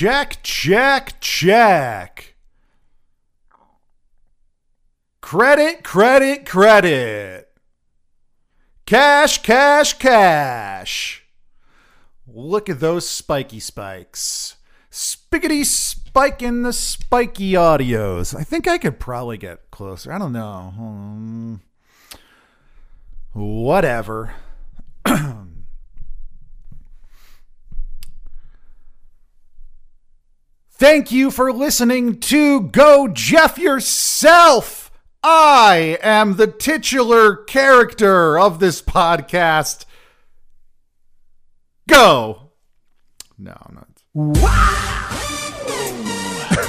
Check, check, check. Credit, credit, credit. Cash, cash, cash. Look at those spiky spikes. Spiggity spike in the spiky audios. I think I could probably get closer. I don't know. Hmm. Whatever. Thank you for listening to Go Jeff Yourself. I am the titular character of this podcast. Go. No, I'm not.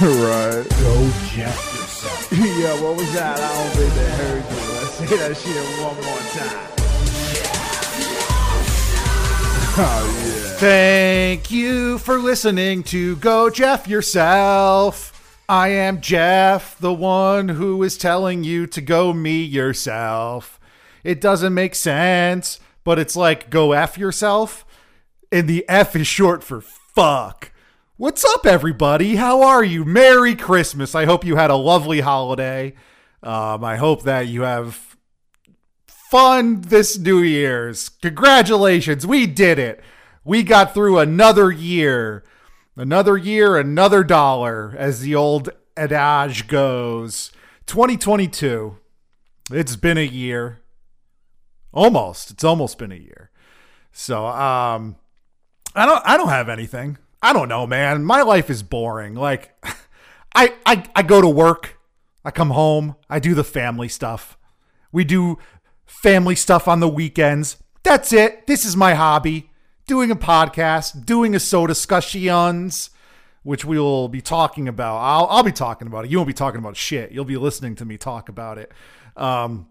right. Go Jeff yourself. yeah, what was that? I don't think they heard you. Let's say that shit one more time. Thank you for listening to Go Jeff Yourself. I am Jeff, the one who is telling you to go me yourself. It doesn't make sense, but it's like go F yourself. And the F is short for fuck. What's up, everybody? How are you? Merry Christmas. I hope you had a lovely holiday. Um, I hope that you have fun this New Year's. Congratulations, we did it. We got through another year. Another year, another dollar, as the old adage goes. 2022. It's been a year. Almost. It's almost been a year. So, um, I don't I don't have anything. I don't know, man. My life is boring. Like I I I go to work, I come home, I do the family stuff. We do family stuff on the weekends. That's it. This is my hobby. Doing a podcast, doing a Sodascussions, which we will be talking about. I'll I'll be talking about it. You won't be talking about shit. You'll be listening to me talk about it. Um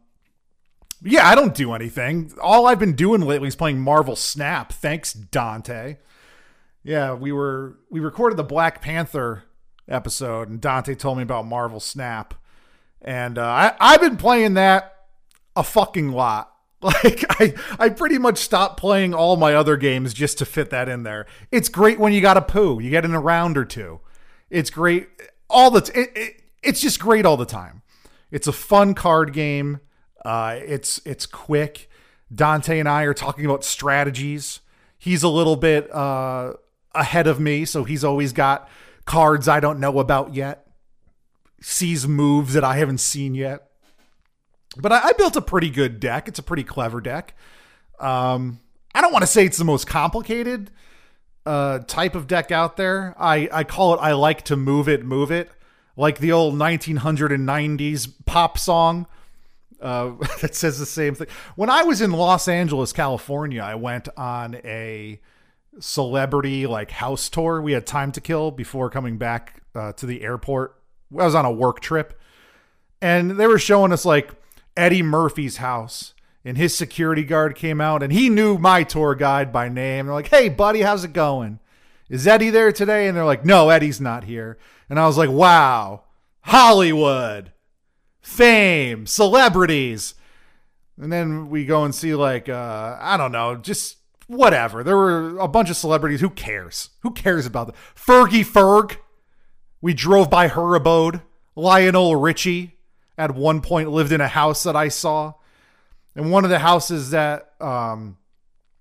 yeah, I don't do anything. All I've been doing lately is playing Marvel Snap. Thanks, Dante. Yeah, we were we recorded the Black Panther episode, and Dante told me about Marvel Snap, and uh, I I've been playing that a fucking lot. Like I I pretty much stopped playing all my other games just to fit that in there. It's great when you got a poo, you get in a round or two. It's great all the t- it, it, it's just great all the time. It's a fun card game. Uh, it's it's quick. Dante and I are talking about strategies. He's a little bit uh, ahead of me, so he's always got cards I don't know about yet. Sees moves that I haven't seen yet. But I, I built a pretty good deck. It's a pretty clever deck. Um, I don't want to say it's the most complicated uh, type of deck out there. I, I call it I like to move it, move it. Like the old 1990s pop song uh, that says the same thing. When I was in Los Angeles, California, I went on a celebrity like house tour. We had time to kill before coming back uh, to the airport. I was on a work trip, and they were showing us like Eddie Murphy's house. And his security guard came out, and he knew my tour guide by name. They're like, "Hey, buddy, how's it going? Is Eddie there today?" And they're like, "No, Eddie's not here." And I was like, "Wow, Hollywood." fame, celebrities. And then we go and see like uh I don't know, just whatever. There were a bunch of celebrities. Who cares? Who cares about that? Fergie Ferg. We drove by her abode. Lionel Richie at one point lived in a house that I saw. And one of the houses that um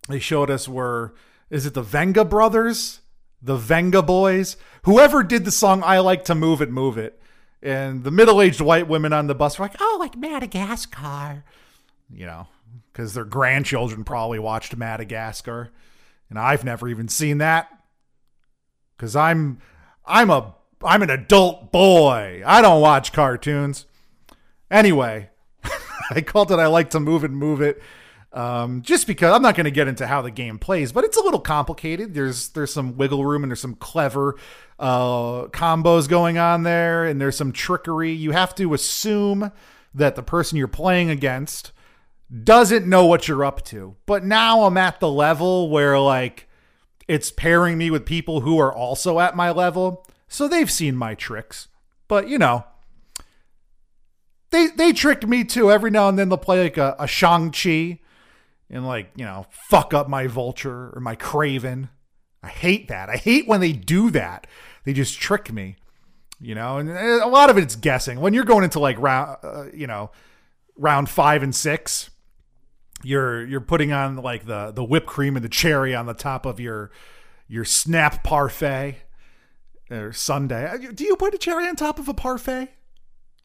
they showed us were is it the Venga brothers? The Vengaboys? Whoever did the song I like to move it, move it and the middle-aged white women on the bus were like, "Oh, like Madagascar," you know, because their grandchildren probably watched Madagascar, and I've never even seen that because I'm I'm a I'm an adult boy. I don't watch cartoons. Anyway, I called it. I like to move and move it. Um, just because I'm not going to get into how the game plays, but it's a little complicated. There's there's some wiggle room and there's some clever uh, combos going on there, and there's some trickery. You have to assume that the person you're playing against doesn't know what you're up to. But now I'm at the level where like it's pairing me with people who are also at my level, so they've seen my tricks. But you know, they they tricked me too. Every now and then they'll play like a, a Shang Chi and like you know fuck up my vulture or my Kraven. I hate that. I hate when they do that. they just trick me, you know. And a lot of it's guessing. When you're going into like round, uh, you know, round five and six, you're you're putting on like the the whipped cream and the cherry on the top of your your snap parfait or sundae. Do you put a cherry on top of a parfait?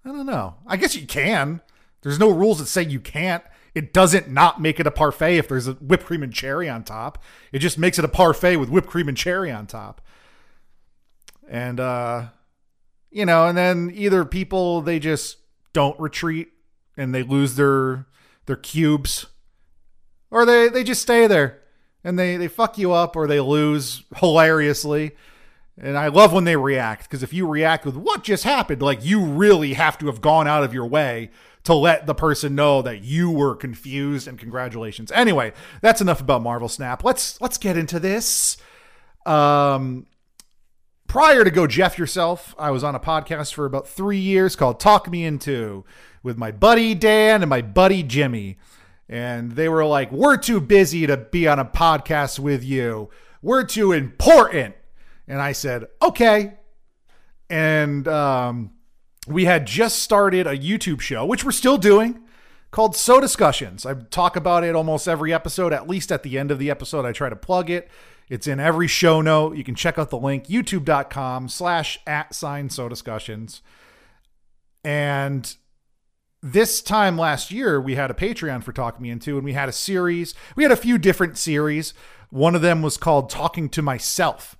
I don't know. I guess you can. There's no rules that say you can't. It doesn't not make it a parfait if there's a whipped cream and cherry on top. It just makes it a parfait with whipped cream and cherry on top. And uh you know, and then either people they just don't retreat and they lose their their cubes or they they just stay there and they they fuck you up or they lose hilariously. And I love when they react because if you react with what just happened, like you really have to have gone out of your way to let the person know that you were confused and congratulations. Anyway, that's enough about Marvel Snap. Let's let's get into this. Um prior to Go Jeff Yourself, I was on a podcast for about 3 years called Talk Me Into with my buddy Dan and my buddy Jimmy. And they were like, "We're too busy to be on a podcast with you. We're too important." And I said, "Okay." And um we had just started a YouTube show, which we're still doing, called Sodascussions. I talk about it almost every episode, at least at the end of the episode. I try to plug it. It's in every show note. You can check out the link, youtube.com slash at sign Sodascussions. And this time last year, we had a Patreon for Talk Me Into, and we had a series. We had a few different series. One of them was called Talking to Myself.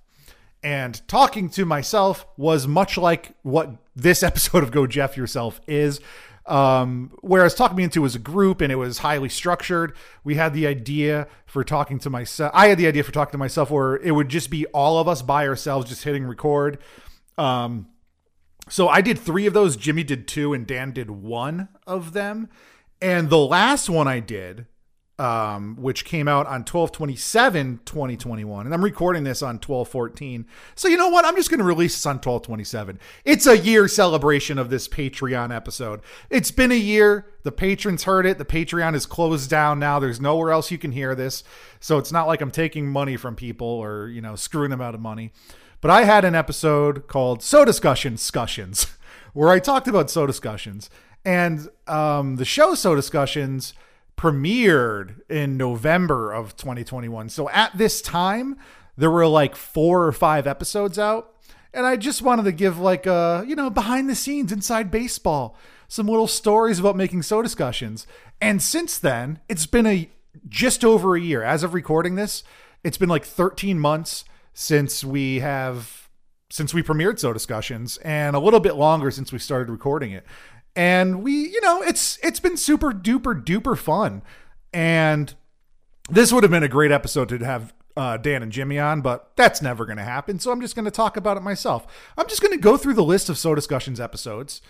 And talking to myself was much like what this episode of Go Jeff Yourself is. Um, whereas Talking Me Into was a group and it was highly structured. We had the idea for talking to myself. I had the idea for talking to myself where it would just be all of us by ourselves, just hitting record. Um, so I did three of those. Jimmy did two, and Dan did one of them. And the last one I did, um, which came out on 1227 2021 and i'm recording this on 1214 so you know what? I'm just going to release this on 1227 it's a year celebration of this patreon episode. It's been a year. The patrons heard it. The patreon is closed down now. There's nowhere else you can hear this. So it's not like i'm taking money from people or you know screwing them out of money. But i had an episode called Sodascussioncussions where i talked about Sodascussions. And um, the show Sodascussions premiered in November of 2021. So at this time, there were like four or five episodes out. And I just wanted to give like a, you know, behind the scenes inside baseball, some little stories about making Sodascussions. And since then, it's been a just over a year. As of recording this, it's been like 13 months since we have since we premiered Sodascussions and a little bit longer since we started recording it and we you know it's it's been super duper duper fun and this would have been a great episode to have uh, Dan and Jimmy on, but that's never going to happen. So I'm just going to talk about it myself. I'm just going to go through the list of Sodascussions episodes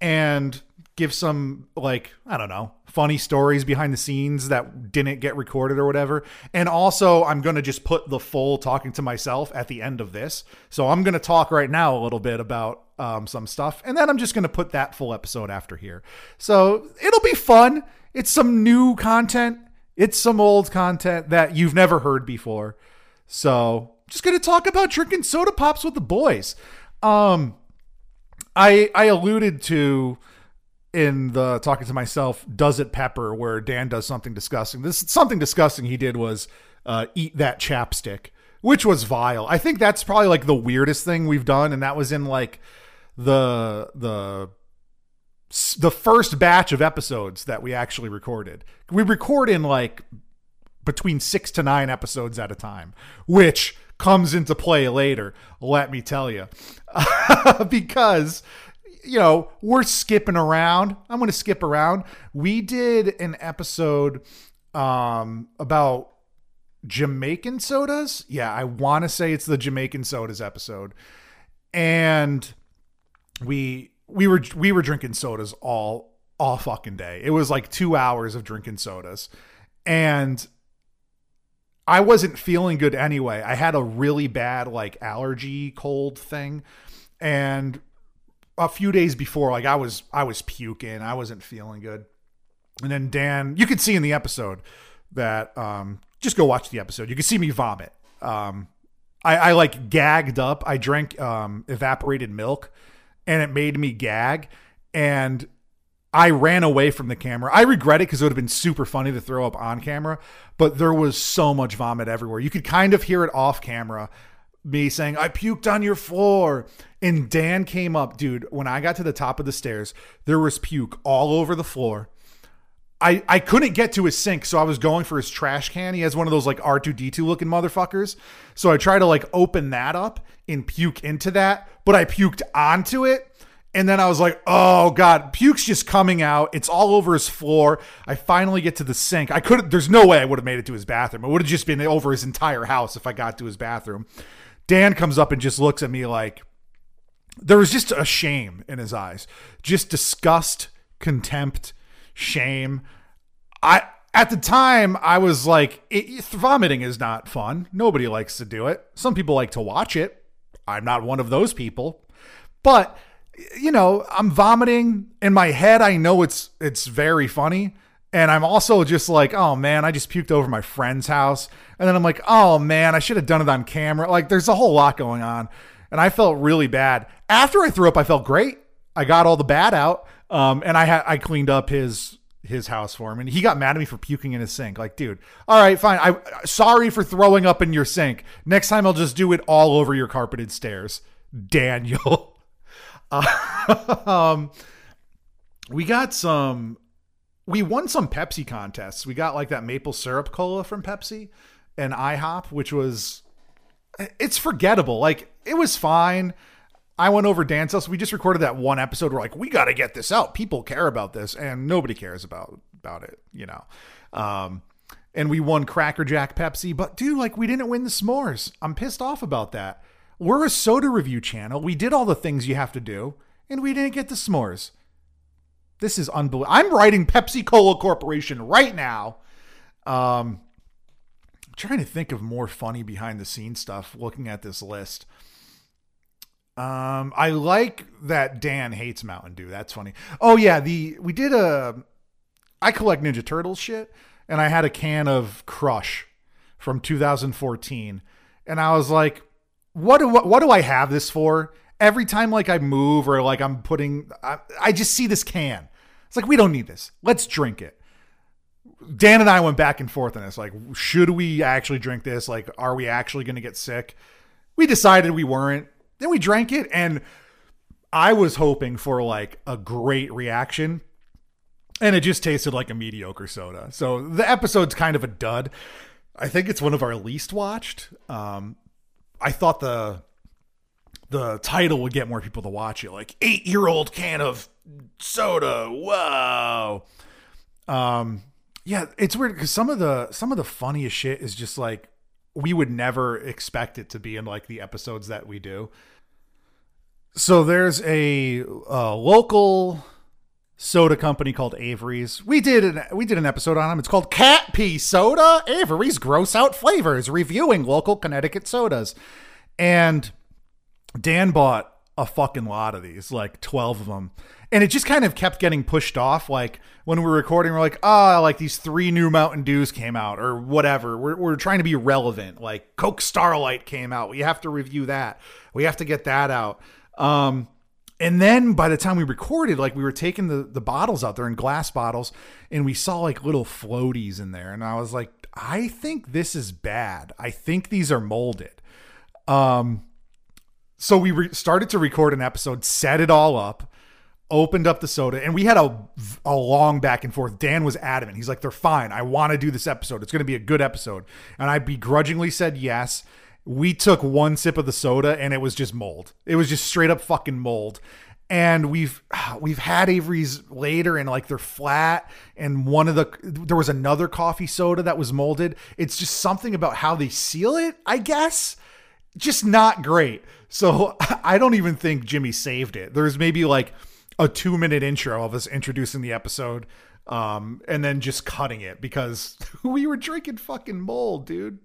and give some, like, I don't know, funny stories behind the scenes that didn't get recorded or whatever. And also, I'm going to just put the full talking to myself at the end of this. So I'm going to talk right now a little bit about um, some stuff. And then I'm just going to put that full episode after here. So it'll be fun. It's some new content, it's some old content that you've never heard before. So just going to talk about drinking soda pops with the boys. Um, I I alluded to in the talking to myself, does it pepper, where Dan does something disgusting. This something disgusting he did was uh, eat that chapstick, which was vile. I think that's probably like the weirdest thing we've done, and that was in like the the the first batch of episodes that we actually recorded. We record in like between 6 to 9 episodes at a time, which comes into play later, let me tell you. because you know, we're skipping around. I'm going to skip around. We did an episode um about Jamaican sodas. Yeah, I want to say it's the Jamaican sodas episode. And we we were we were drinking sodas all all fucking day. It was like 2 hours of drinking sodas. And I wasn't feeling good anyway. I had a really bad like allergy cold thing and a few days before like I was I was puking. I wasn't feeling good. And then Dan, you could see in the episode that um just go watch the episode. You can see me vomit. Um I, I like gagged up. I drank um, evaporated milk, and it made me gag. And I ran away from the camera. I regret it because it would have been super funny to throw up on camera, but there was so much vomit everywhere. You could kind of hear it off camera. Me saying, I puked on your floor. And Dan came up, dude. When I got to the top of the stairs, there was puke all over the floor. I, I couldn't get to his sink, so I was going for his trash can. He has one of those like R2D2 looking motherfuckers. So I tried to like open that up and puke into that, but I puked onto it. And then I was like, oh God, puke's just coming out. It's all over his floor. I finally get to the sink. I could there's no way I would have made it to his bathroom. It would have just been over his entire house if I got to his bathroom. Dan comes up and just looks at me like there was just a shame in his eyes. Just disgust, contempt shame. I at the time I was like, it, vomiting is not fun. Nobody likes to do it. Some people like to watch it. I'm not one of those people. But you know, I'm vomiting in my head. I know it's it's very funny. And I'm also just like, oh man, I just puked over my friend's house. And then I'm like, oh man, I should have done it on camera. Like there's a whole lot going on. And I felt really bad. After I threw up, I felt great. I got all the bad out. Um, and I had I cleaned up his his house for him, and he got mad at me for puking in his sink. Like, dude, all right, fine. I sorry for throwing up in your sink. Next time, I'll just do it all over your carpeted stairs, Daniel. Uh, um, we got some. We won some Pepsi contests. We got like that maple syrup cola from Pepsi and IHOP, which was it's forgettable. Like it was fine. I went over Dan's house. We just recorded that one episode. We're like, we got to get this out. People care about this, and nobody cares about about it, you know. Um, and we won Cracker Jack Pepsi, but dude, like, we didn't win the s'mores. I'm pissed off about that. We're a soda review channel. We did all the things you have to do, and we didn't get the s'mores. This is unbelievable. I'm writing Pepsi Cola Corporation right now. Um, I'm trying to think of more funny behind the scenes stuff. Looking at this list. Um, I like that Dan hates Mountain Dew. That's funny. Oh yeah, the we did a. I collect Ninja Turtles shit, and I had a can of Crush from 2014, and I was like, what do what, what do I have this for? Every time like I move or like I'm putting, I, I just see this can. It's like we don't need this. Let's drink it. Dan and I went back and forth on this. Like, should we actually drink this? Like, are we actually going to get sick? We decided we weren't then we drank it, and I was hoping for like a great reaction, and it just tasted like a mediocre soda. So the episode's kind of a dud. I think it's one of our least watched. Um, I thought the the title would get more people to watch it, like eight year old can of soda. Whoa. Um, yeah, it's weird because some of the some of the funniest shit is just like we would never expect it to be in like the episodes that we do. So there's a, local soda company called Avery's. We did an we did an episode on them. It's called Cat Pee Soda. Avery's Gross Out Flavors, reviewing local Connecticut sodas. And Dan bought a fucking lot of these, like 12 of them. And it just kind of kept getting pushed off. Like when we were recording, we're like, ah, oh, like these three new Mountain Dews came out or whatever. We're, we're trying to be relevant. Like Coke Starlight came out. We have to review that. We have to get that out. Um, and then by the time we recorded, like we were taking the, the bottles out there in glass bottles and we saw like little floaties in there. And I was like, I think this is bad. I think these are molded. Um, so we re- started to record an episode, set it all up, opened up the soda, and we had a, a long back and forth. Dan was adamant. He's like, they're fine. I want to do this episode. It's going to be a good episode. And I begrudgingly said yes we took one sip of the soda and it was just mold. It was just straight up fucking mold. And we've we've had Avery's later and like they're flat and one of the there was another coffee soda that was molded. It's just something about how they seal it, I guess. Just not great. So I don't even think Jimmy saved it. There's maybe like a 2 minute intro of us introducing the episode um and then just cutting it because we were drinking fucking mold, dude.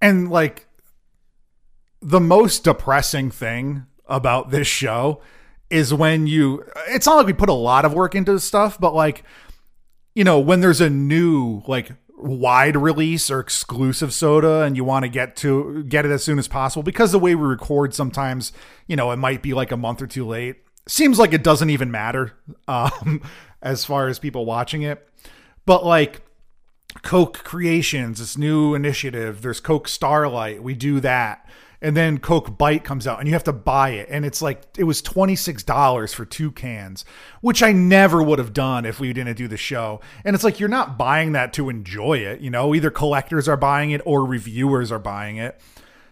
And like the most depressing thing about this show is when you it's not like we put a lot of work into stuff, but like you know, when there's a new like wide release or exclusive soda and you want to get to get it as soon as possible. Because the way we record sometimes you know it might be like a month or two late. Seems like it doesn't even matter um, as far as people watching it. But like coke creations this new initiative there's coke starlight we do that and then coke Byte comes out and you have to buy it and it's like it was $26 for two cans which i never would have done if we didn't do the show and it's like you're not buying that to enjoy it you know either collectors are buying it or reviewers are buying it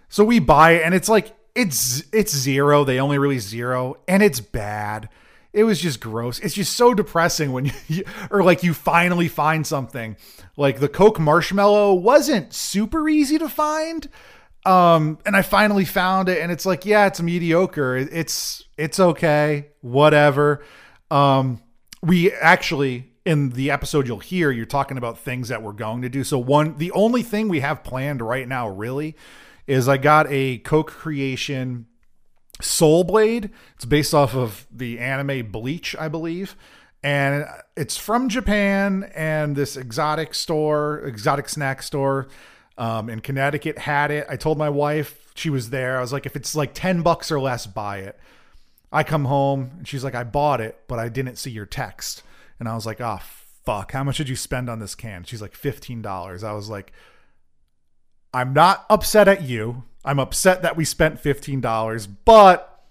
so we buy it and it's like it's it's zero they only release zero and it's bad it was just gross. It's just so depressing when you, or like you finally find something. Like the Coke marshmallow wasn't super easy to find. Um, and I finally found it and it's like, yeah, it's mediocre. It's, it's okay. Whatever. Um, we actually, in the episode you'll hear, you're talking about things that we're going to do. So one, the only thing we have planned right now really is I got a Coke creation Soul Blade. It's based off of the anime Bleach, I believe. And it's from Japan and this exotic store, exotic snack store um, in Connecticut had it. I told my wife, she was there. I was like, if it's like 10 bucks or less, buy it. I come home and she's like, I bought it, but I didn't see your text. And I was like, oh, fuck. How much did you spend on this can? She's like, $15. I was like, I'm not upset at you. I'm upset that we spent $15, but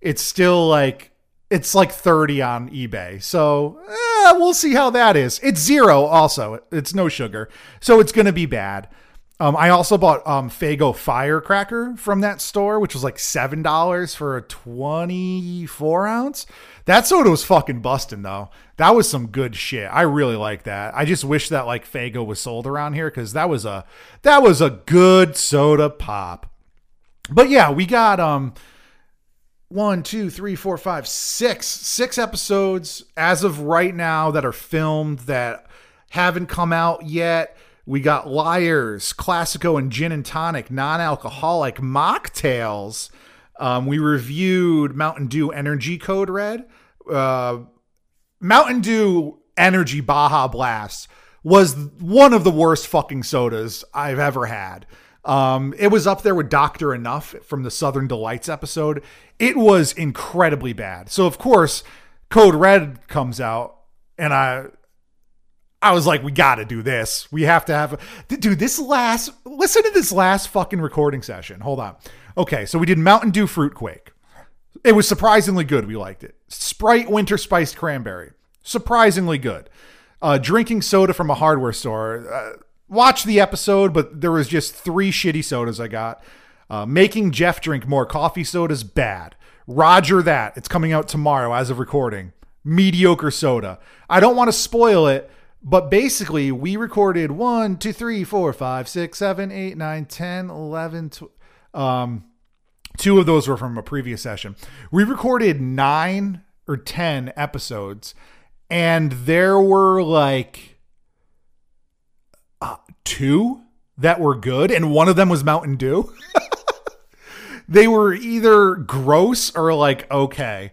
it's still like it's like 30 on eBay. So eh, we'll see how that is. It's zero also. It's no sugar. So it's going to be bad. Um, I also bought um, Faygo Firecracker from that store, which was like seven dollars for a twenty-four ounce. That soda was fucking busting though. That was some good shit. I really like that. I just wish that like Faygo was sold around here because that was a that was a good soda pop. But yeah, we got um one, two, three, four, five, six, six episodes as of right now that are filmed that haven't come out yet. We got Lyre's, Classico, and Gin and Tonic, non alcoholic mocktails. Um, we reviewed Mountain Dew Energy Code Red. Uh, Mountain Dew Energy Baja Blast was one of the worst fucking sodas I've ever had. Um, it was up there with Doctor Enough from the Southern Delights episode. It was incredibly bad. So of course, Code Red comes out, and I I was like, we got to do this. We have to have, dude, this last, listen to this last fucking recording session. Hold on. Okay, so we did Mountain Dew Fruit Quake. It was surprisingly good. We liked it. Sprite Winter Spiced Cranberry. Surprisingly good. Uh, drinking soda from a hardware store. Uh, watch the episode, but there was just three shitty sodas I got. Uh, making Jeff drink more coffee sodas, bad. Roger that. It's coming out tomorrow as of recording. Mediocre soda. I don't want to spoil it but basically, we recorded one, two, three, four, five, six, seven, eight, nine, 10, 11, tw- um, two of those were from a previous session. We recorded nine or 10 episodes, and there were like uh, two that were good, and one of them was Mountain Dew. they were either gross or like okay.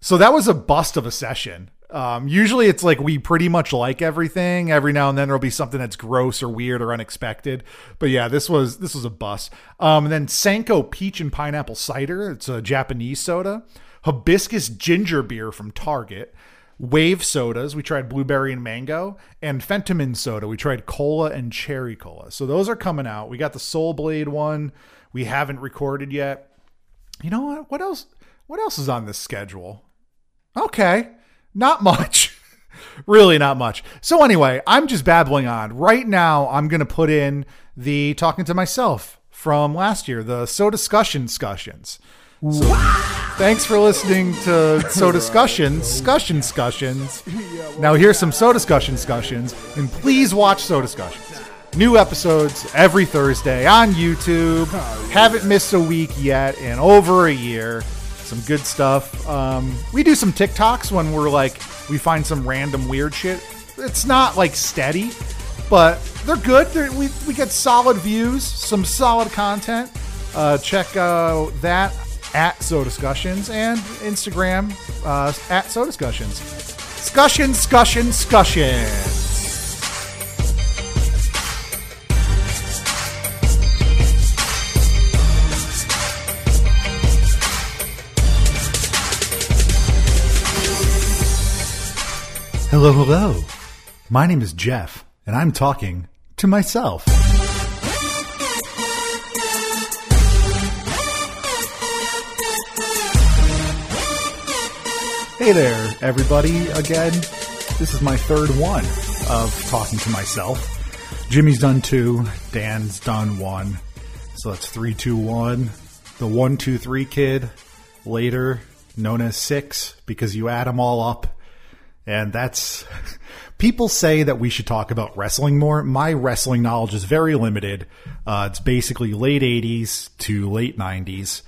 So that was a bust of a session. Um, usually it's like we pretty much like everything. Every now and then there'll be something that's gross or weird or unexpected. But yeah, this was this was a bust. Um, and then Senko peach and pineapple cider. It's a Japanese soda. Hibiscus ginger beer from Target. Wave sodas. We tried blueberry and mango. And Fentiman soda. We tried cola and cherry cola. So those are coming out. We got the Soul Blade one. We haven't recorded yet. You know what? What else? What else is on this schedule? Okay. Not much. really not much. So anyway, I'm just babbling on. Right now, I'm going to put in the talking to myself from last year, the Sodascussioncussions. So, thanks for listening to Sodascussions, Discussion Discussions. Now here's some Sodascussioncussions, and please watch Sodascussions. New episodes every Thursday on YouTube. Oh, Haven't missed a week yet in over a year some good stuff. Um, we do some TikToks when we're like, we find some random weird shit. It's not like steady, but they're good. They're, we, we get solid views, some solid content. Uh, check uh, that at Sodascussions and Instagram uh, at Sodascussions. Discussion, discussion, discussion. Hello, hello. My name is Jeff, and I'm talking to myself. Hey there, everybody, again. This is my third one of talking to myself. Jimmy's done two, Dan's done one. So that's three, two, one. The one, two, three kid, later known as six, because you add them all up and that's people say that we should talk about wrestling more. My wrestling knowledge is very limited. Uh, it's basically late 80s to late 90s.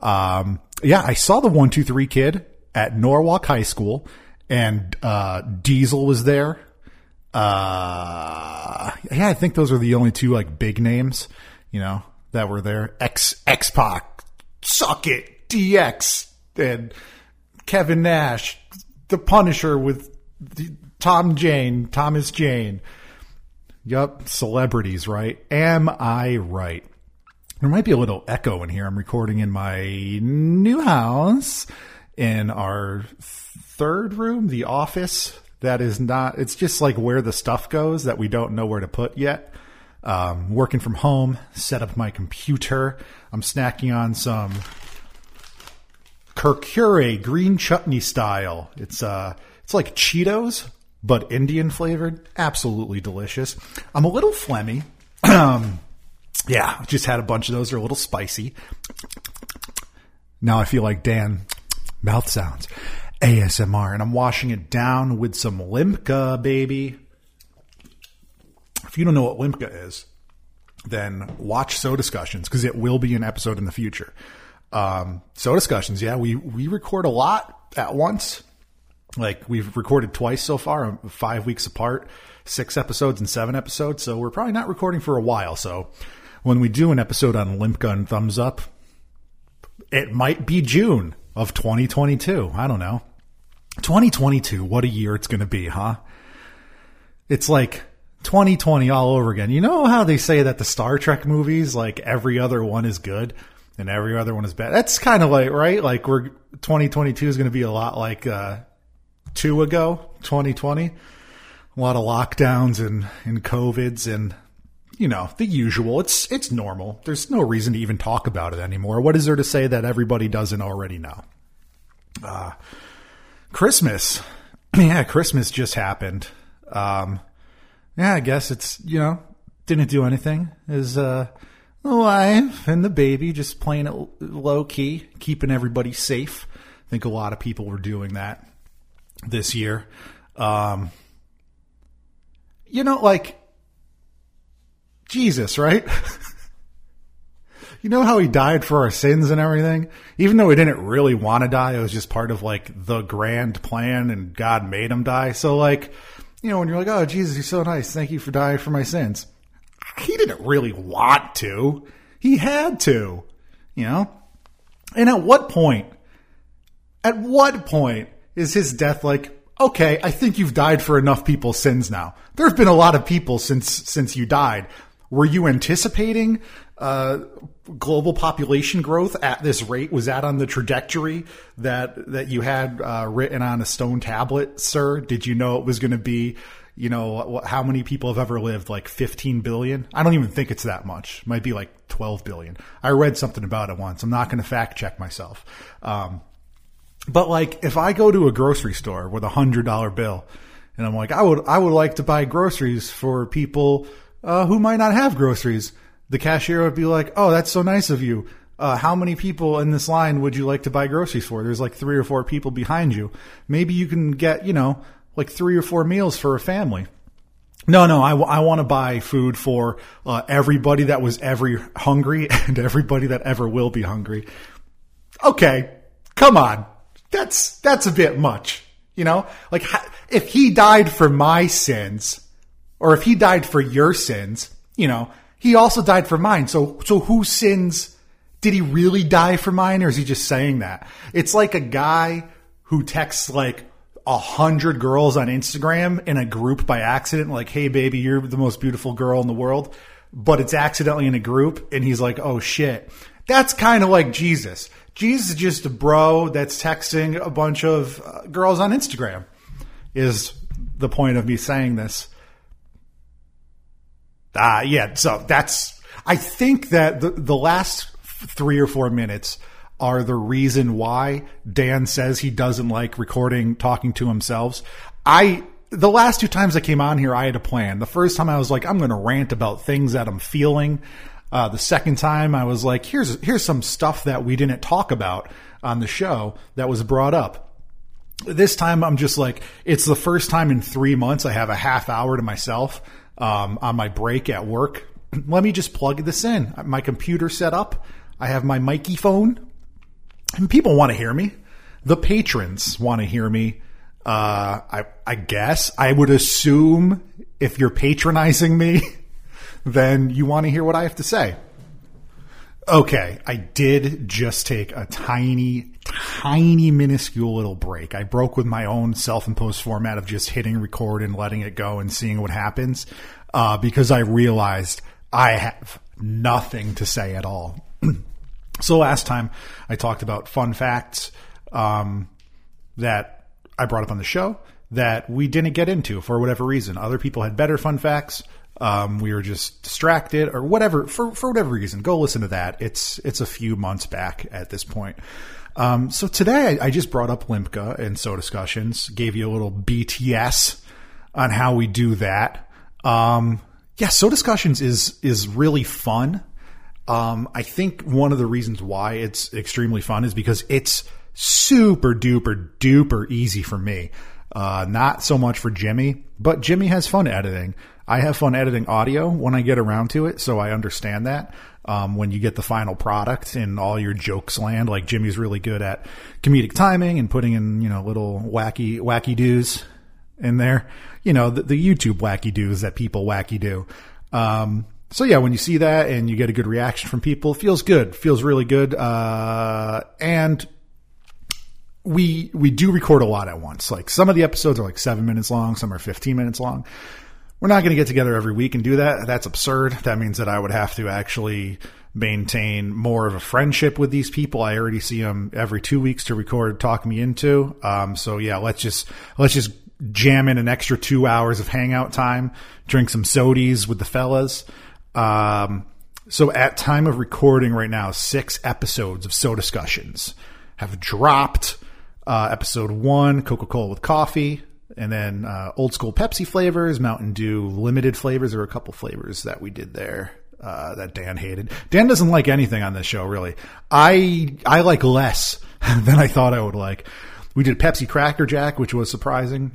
Um, yeah, I saw the one, two, three kid at Norwalk High School and, uh, Diesel was there. Uh, yeah, I think those are the only two like big names, you know, that were there. X, X Pac, suck it, DX, and Kevin Nash, the Punisher with Tom Jane, Thomas Jane. Yup, celebrities, right? Am I right? There might be a little echo in here. I'm recording in my new house in our third room, the office. That is not, it's just like where the stuff goes that we don't know where to put yet. Um, working from home, set up my computer. I'm snacking on some Kurkure green chutney style. It's uh it's like Cheetos but Indian flavored. Absolutely delicious. I'm a little phlegmy. Yeah, just had a bunch of those. They're a little spicy. Now I feel like Dan mouth sounds ASMR and I'm washing it down with some Limca baby. If you don't know what Limca is, then watch Sodascussions because it will be an episode in the future. Um, Sodascussions, yeah, we we record a lot at once. Like we've recorded twice so far, um, five weeks apart, six episodes and seven episodes. So we're probably not recording for a while. So when we do an episode on Limp Gun Thums Up, it might be June of 2022. I don't know. 2022, what a year it's going to be, huh? It's like 2020 all over again. You know how they say that the Star Trek movies, like every other one is good? And every other one is bad. That's kind of like right. Like we're 2022 is going to be a lot like uh, two ago, 2020. A lot of lockdowns and and covids and you know the usual. It's it's normal. There's no reason to even talk about it anymore. What is there to say that everybody doesn't already know? Uh, Christmas, yeah, Christmas just happened. Um, yeah, I guess it's you know didn't do anything. Is uh the wife and the baby just playing it low key, keeping everybody safe. I think a lot of people were doing that this year. Um, you know, like Jesus, right? you know how he died for our sins and everything? Even though he didn't really want to die, it was just part of like the grand plan and God made him die. So, like, you know, when you're like, oh, Jesus, you're so nice. Thank you for dying for my sins he didn't really want to. He had to, you know? And at what point, at what point is his death like, okay, I think you've died for enough people's sins now. There have been a lot of people since, since you died. Were you anticipating, uh, global population growth at this rate? Was that on the trajectory that, that you had, uh, written on a stone tablet, sir? Did you know it was going to be you know, how many people have ever lived? Like 15 billion? I don't even think it's that much. It might be like 12 billion. I read something about it once. I'm not going to fact check myself. Um, but like, if I go to a grocery store with a hundred dollar bill and I'm like, I would, I would like to buy groceries for people, uh, who might not have groceries. The cashier would be like, Oh, that's so nice of you. Uh, how many people in this line would you like to buy groceries for? There's like three or four people behind you. Maybe you can get, you know, like three or four meals for a family. No, no, I, w- I want to buy food for uh, everybody that was ever hungry and everybody that ever will be hungry. Okay, come on. That's, that's a bit much. You know, like if he died for my sins or if he died for your sins, you know, he also died for mine. So, so whose sins did he really die for mine or is he just saying that? It's like a guy who texts like, a hundred girls on Instagram in a group by accident, like, hey baby, you're the most beautiful girl in the world, but it's accidentally in a group, and he's like, oh shit. That's kind of like Jesus. Jesus is just a bro that's texting a bunch of uh, girls on Instagram. Is the point of me saying this. Ah, yeah. So that's. I think that the the last three or four minutes are the reason why Dan says he doesn't like recording talking to himself. I the last two times I came on here, I had a plan. The first time I was like, I'm going to rant about things that I'm feeling. Uh, the second time I was like, here's here's some stuff that we didn't talk about on the show that was brought up. This time I'm just like, it's the first time in three months I have a half hour to myself um, on my break at work. Let me just plug this in. My computer set up. I have my Mikey phone, and people want to hear me. The patrons want to hear me. Uh, I I guess I would assume if you're patronizing me. then you want to hear what I have to say. Okay, I did just take a tiny, tiny, minuscule little break. I broke with my own self imposed format of just hitting record and letting it go and seeing what happens uh, because I realized I have nothing to say at all. so last time I talked about fun facts um, that I brought up on the show that we didn't get into for whatever reason. Other people had better fun facts. Um, we were just distracted or whatever for for whatever reason. Go listen to that. It's it's a few months back at this point. Um, so today I, I, just brought up Limca and Sodascussions. Gave you a little BTS on how we do that. Um, yeah, Sodascussions is is really fun. Um, I think one of the reasons why it's extremely fun is because it's super duper duper easy for me. Uh, not so much for Jimmy, but Jimmy has fun editing. I have fun editing audio when I get around to it, so I understand that. Um, when you get the final product and all your jokes land, like Jimmy's really good at comedic timing and putting in, you know, little wacky, wacky doos in there. You know, the, the YouTube wacky doos that people wacky do. Um, so yeah, when you see that and you get a good reaction from people, it feels good, feels really good. Uh, and we we do record a lot at once. Like some of the episodes are like seven minutes long, some are fifteen minutes long. We're not going to get together every week and do that. That's absurd. That means that I would have to actually maintain more of a friendship with these people. I already see them every two weeks to record Talk Me Into. Um, so yeah, let's just let's just jam in an extra two hours of hangout time, drink some sodies with the fellas. Um, so at time of recording right now, six episodes of Sodascussions have dropped. Uh, episode one, Coca Cola with coffee, and then uh, old school Pepsi flavors, Mountain Dew limited flavors. Were a couple flavors that we did there uh, that Dan hated. Dan doesn't like anything on this show, really. I I like less than I thought I would like. We did Pepsi Cracker Jack, which was surprising.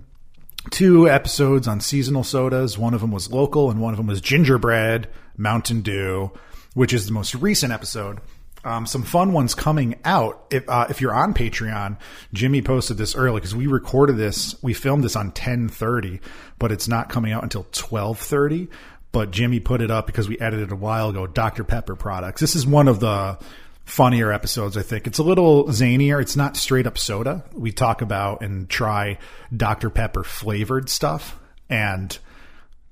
Two episodes on seasonal sodas. One of them was local, and one of them was gingerbread Mountain Dew, which is the most recent episode um, some fun ones coming out. If uh, if you're on Patreon, Jimmy posted this early because we recorded this, we filmed this on 10:30, but it's not coming out until 12:30. But Jimmy put it up because we edited a while ago. Dr Pepper products. This is one of the funnier episodes. I think it's a little zanier. It's not straight up soda. We talk about and try Dr Pepper flavored stuff, and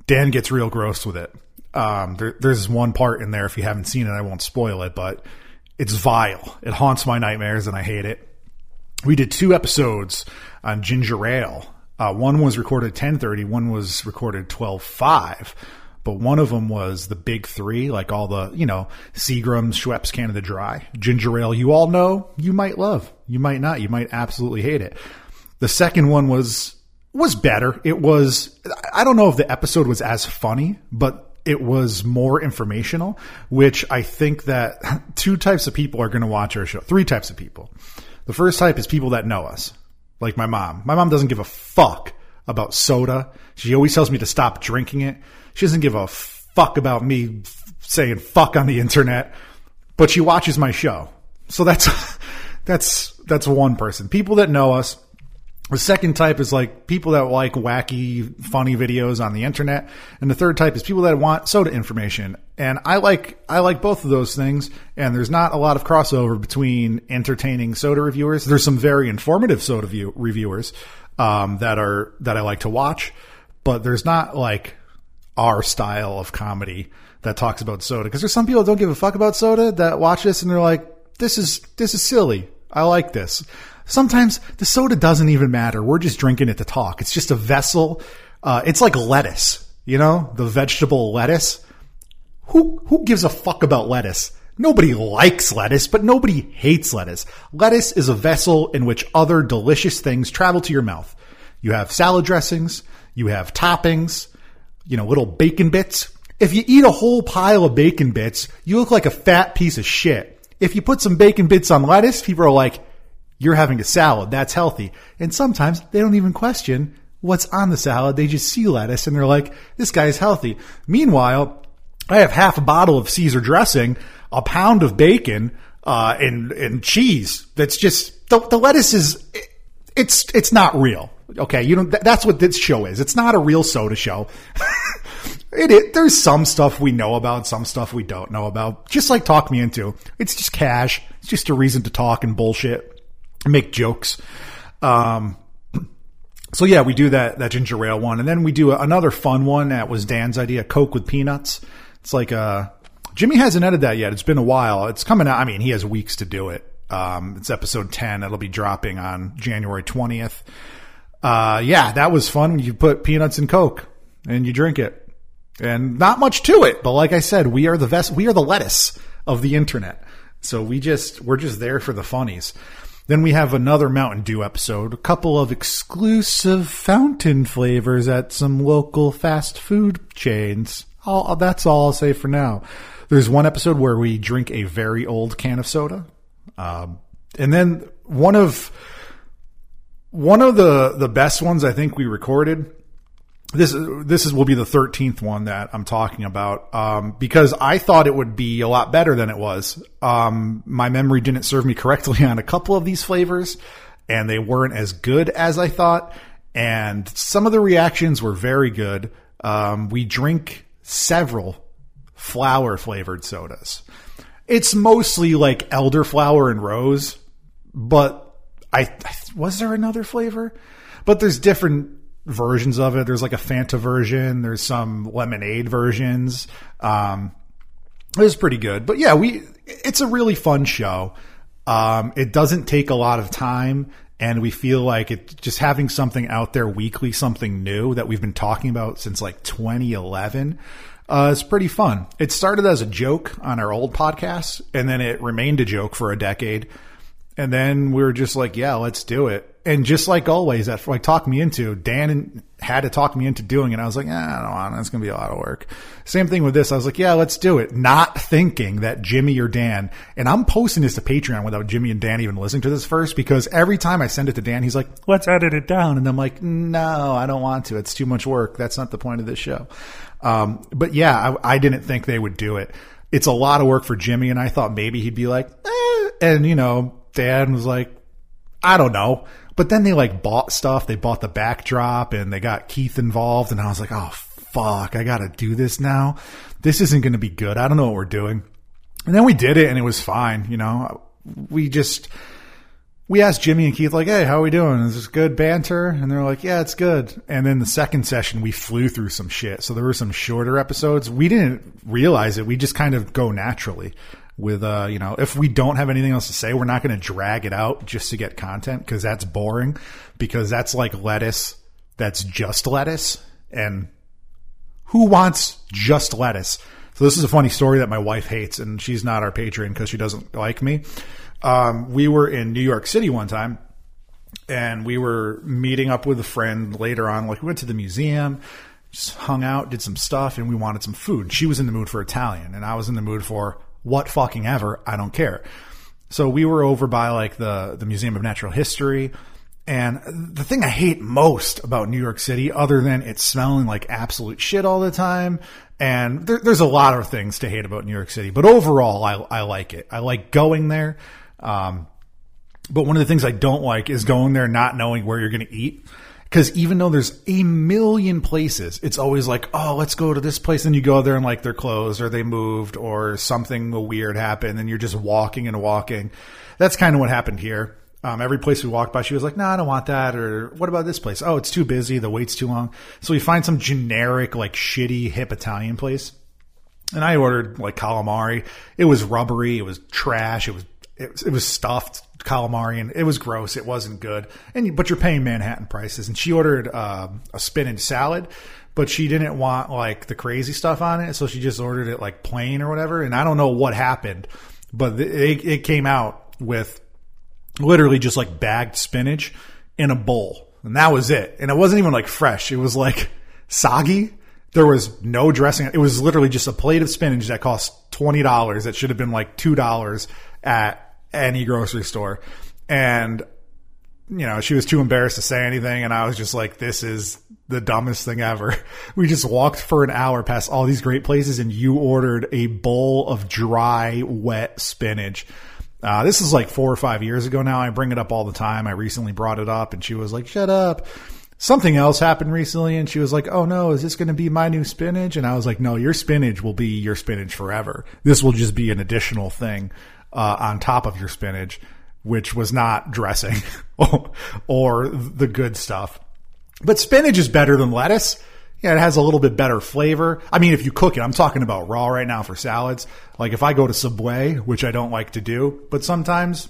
Dan gets real gross with it. Um, there, there's one part in there. If you haven't seen it, I won't spoil it, but it's vile. It haunts my nightmares and I hate it. We did two episodes on ginger ale. Uh, one was recorded 1030, one was recorded 12.5 but one of them was the big three, like all the, you know, Seagram's, Schweppes, Canada Dry, ginger ale. You all know, you might love, you might not, you might absolutely hate it. The second one was was better. It was, I don't know if the episode was as funny, but it was more informational, which I think that two types of people are going to watch our show. Three types of people. The first type is people that know us, like my mom. My mom doesn't give a fuck about soda. She always tells me to stop drinking it. She doesn't give a fuck about me saying fuck on the internet, but she watches my show. So that's that's that's one person. People that know us, the second type is like people that like wacky, funny videos on the internet, and the third type is people that want soda information. And I like I like both of those things. And there's not a lot of crossover between entertaining soda reviewers. There's some very informative soda view, reviewers um, that are that I like to watch, but there's not like our style of comedy that talks about soda. Because there's some people that don't give a fuck about soda that watch this and they're like, "This is this is silly. I like this. Sometimes the soda doesn't even matter. We're just drinking it to talk. It's just a vessel. Uh, it's like lettuce, you know, the vegetable lettuce. Who who gives a fuck about lettuce? Nobody likes lettuce, but nobody hates lettuce. Lettuce is a vessel in which other delicious things travel to your mouth. You have salad dressings, you have toppings, you know, little bacon bits. If you eat a whole pile of bacon bits, you look like a fat piece of shit. If you put some bacon bits on lettuce, people are like, you're having a salad. That's healthy. And sometimes they don't even question what's on the salad. They just see lettuce and they're like, this guy's healthy. Meanwhile, I have half a bottle of Caesar dressing, a pound of bacon, uh, and, and cheese. That's just, the, the lettuce is, it's, it's not real. Okay. You know, that's what this show is. It's not a real soda show. It, it, there's some stuff we know about, some stuff we don't know about. Just like Talk Me Into. It's just cash. It's just a reason to talk and bullshit, make jokes. Um, so yeah, we do that, that ginger ale one. And then we do another fun one that was Dan's idea, Coke with peanuts. It's like, uh, Jimmy hasn't edited that yet. It's been a while. It's coming out. I mean, he has weeks to do it. Um, it's episode 10. It'll be dropping on January 20th. Uh, yeah, that was fun. You put peanuts in Coke and you drink it and not much to it. But like I said, we are the vest, we are the lettuce of the internet. So we just, we're just there for the funnies. Then we have another Mountain Dew episode, a couple of exclusive fountain flavors at some local fast food chains. All, that's all I'll say for now. There's one episode where we drink a very old can of soda. Um, and then one of, one of the, the best ones I think we recorded this this is will be the 13th one that I'm talking about um, because I thought it would be a lot better than it was. Um, my memory didn't serve me correctly on a couple of these flavors, and they weren't as good as I thought. And some of the reactions were very good. Um, we drink several flower flavored sodas. It's mostly like elderflower and rose, but I was there another flavor? But there's different versions of it. There's like a Fanta version. There's some lemonade versions. Um, it was pretty good, but yeah, we, it's a really fun show. Um, it doesn't take a lot of time and we feel like it just having something out there weekly, something new that we've been talking about since like 2011. Uh, it's pretty fun. It started as a joke on our old podcast and then it remained a joke for a decade. And then we were just like, yeah, let's do it and just like always, that like talk me into Dan had to talk me into doing it. I was like, ah, I don't want. It's gonna be a lot of work. Same thing with this. I was like, yeah, let's do it. Not thinking that Jimmy or Dan, and I'm posting this to Patreon without Jimmy and Dan even listening to this first because every time I send it to Dan, he's like, let's edit it down, and I'm like, no, I don't want to. It's too much work. That's not the point of this show. Um, but yeah, I, I didn't think they would do it. It's a lot of work for Jimmy, and I thought maybe he'd be like, eh, and you know, Dan was like, I don't know. But then they like bought stuff. They bought the backdrop and they got Keith involved. And I was like, oh, fuck, I got to do this now. This isn't going to be good. I don't know what we're doing. And then we did it and it was fine. You know, we just, we asked Jimmy and Keith, like, hey, how are we doing? Is this good banter? And they're like, yeah, it's good. And then the second session, we flew through some shit. So there were some shorter episodes. We didn't realize it. We just kind of go naturally with uh you know if we don't have anything else to say we're not going to drag it out just to get content because that's boring because that's like lettuce that's just lettuce and who wants just lettuce? So this is a funny story that my wife hates and she's not our patron because she doesn't like me. Um, we were in new york city one time and we were meeting up with a friend later on like we went to the museum just hung out did some stuff and we wanted some food. She was in the mood for italian and i was in the mood for what fucking ever. I don't care. So we were over by like the, the Museum of Natural History. And the thing I hate most about New York City, other than it's smelling like absolute shit all the time, and there, there's a lot of things to hate about New York City, but overall, I, I like it. I like going there. Um, but one of the things I don't like is going there not knowing where you're going to eat. Because even though there's a million places, it's always like, oh, let's go to this place. And you go there and like they're closed or they moved or something weird happened and you're just walking and walking. That's kind of what happened here. Um, every place we walked by, she was like, no, I don't want that. Or what about this place? Oh, it's too busy. The wait's too long. So we find some generic, like shitty hip Italian place. And I ordered like calamari. It was rubbery. It was trash. It was, it was, it was stuffed calamari, and it was gross. It wasn't good. And but you're paying Manhattan prices. And she ordered uh, a spinach salad, but she didn't want like the crazy stuff on it, so she just ordered it like plain or whatever. And I don't know what happened, but it, it came out with literally just like bagged spinach in a bowl. And that was it. And it wasn't even like fresh. It was like soggy. There was no dressing. It was literally just a plate of spinach that cost $20. That should have been like $2 at any grocery store. And, you know, she was too embarrassed to say anything. And I was just like, this is the dumbest thing ever. We just walked for an hour past all these great places and you ordered a bowl of dry, wet spinach. Uh, this is like four or five years ago now. I bring it up all the time. I recently brought it up and she was like, shut up. Something else happened recently and she was like, oh no, is this going to be my new spinach? And I was like, no, your spinach will be your spinach forever. This will just be an additional thing uh, on top of your spinach, which was not dressing or the good stuff. But spinach is better than lettuce. Yeah, it has a little bit better flavor. I mean, if you cook it, I'm talking about raw right now for salads. Like if I go to Subway, which I don't like to do, but sometimes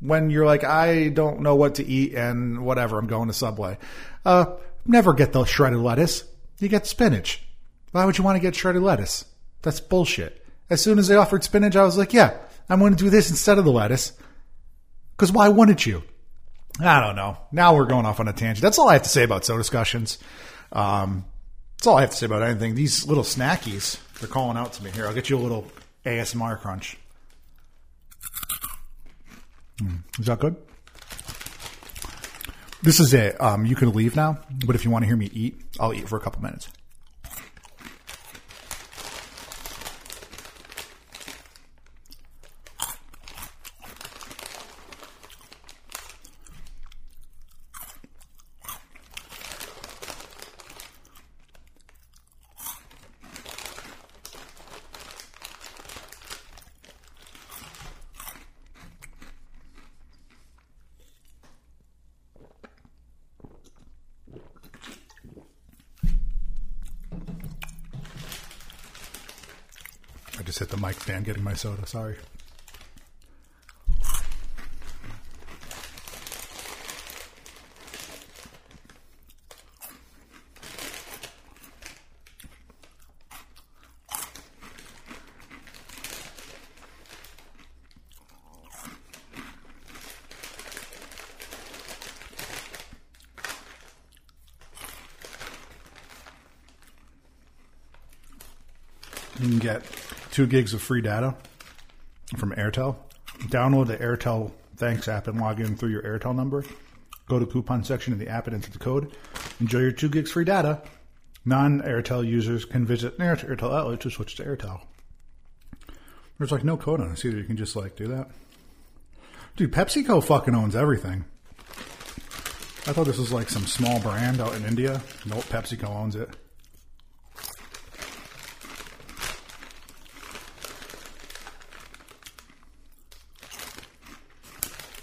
when you're like, I don't know what to eat and whatever, I'm going to Subway. Uh, never get the shredded lettuce. You get spinach. Why would you want to get shredded lettuce? That's bullshit. As soon as they offered spinach, I was like, yeah, I'm going to do this instead of the lettuce. Because why wouldn't you? I don't know. Now we're going off on a tangent. That's all I have to say about Sodascussions. Um, that's all I have to say about anything. These little snackies, they're calling out to me. Here, I'll get you a little ASMR crunch. Mm, is that good? This is it. Um, you can leave now, but if you want to hear me eat, I'll eat for a couple minutes. Just hit the mic stand getting my soda. Sorry. You can get two gigs of free data from Airtel. Download the Airtel Thanks app and log in through your Airtel number. Go to coupon section of the app and enter the code. Enjoy your two gigs free data. Non Airtel users can visit an Airtel outlet to switch to Airtel. There's like no code on it either. You can just like do that. Dude, PepsiCo fucking owns everything. I thought this was like some small brand out in India. Nope, PepsiCo owns it.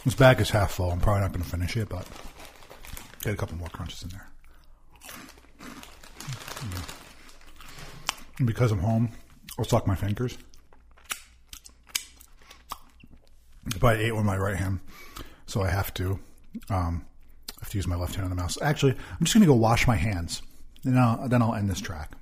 This bag is half full. I'm probably not going to finish it, but get a couple more crunches in there. And because I'm home, I'll suck my fingers. But I ate with my right hand, so I have to um, I have to use my left hand on the mouse. Actually, I'm just going to go wash my hands, and I'll, then I'll end this track.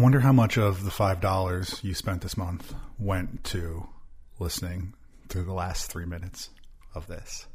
Wonder how much of the five dollars you spent this month went to listening to the last three minutes of this.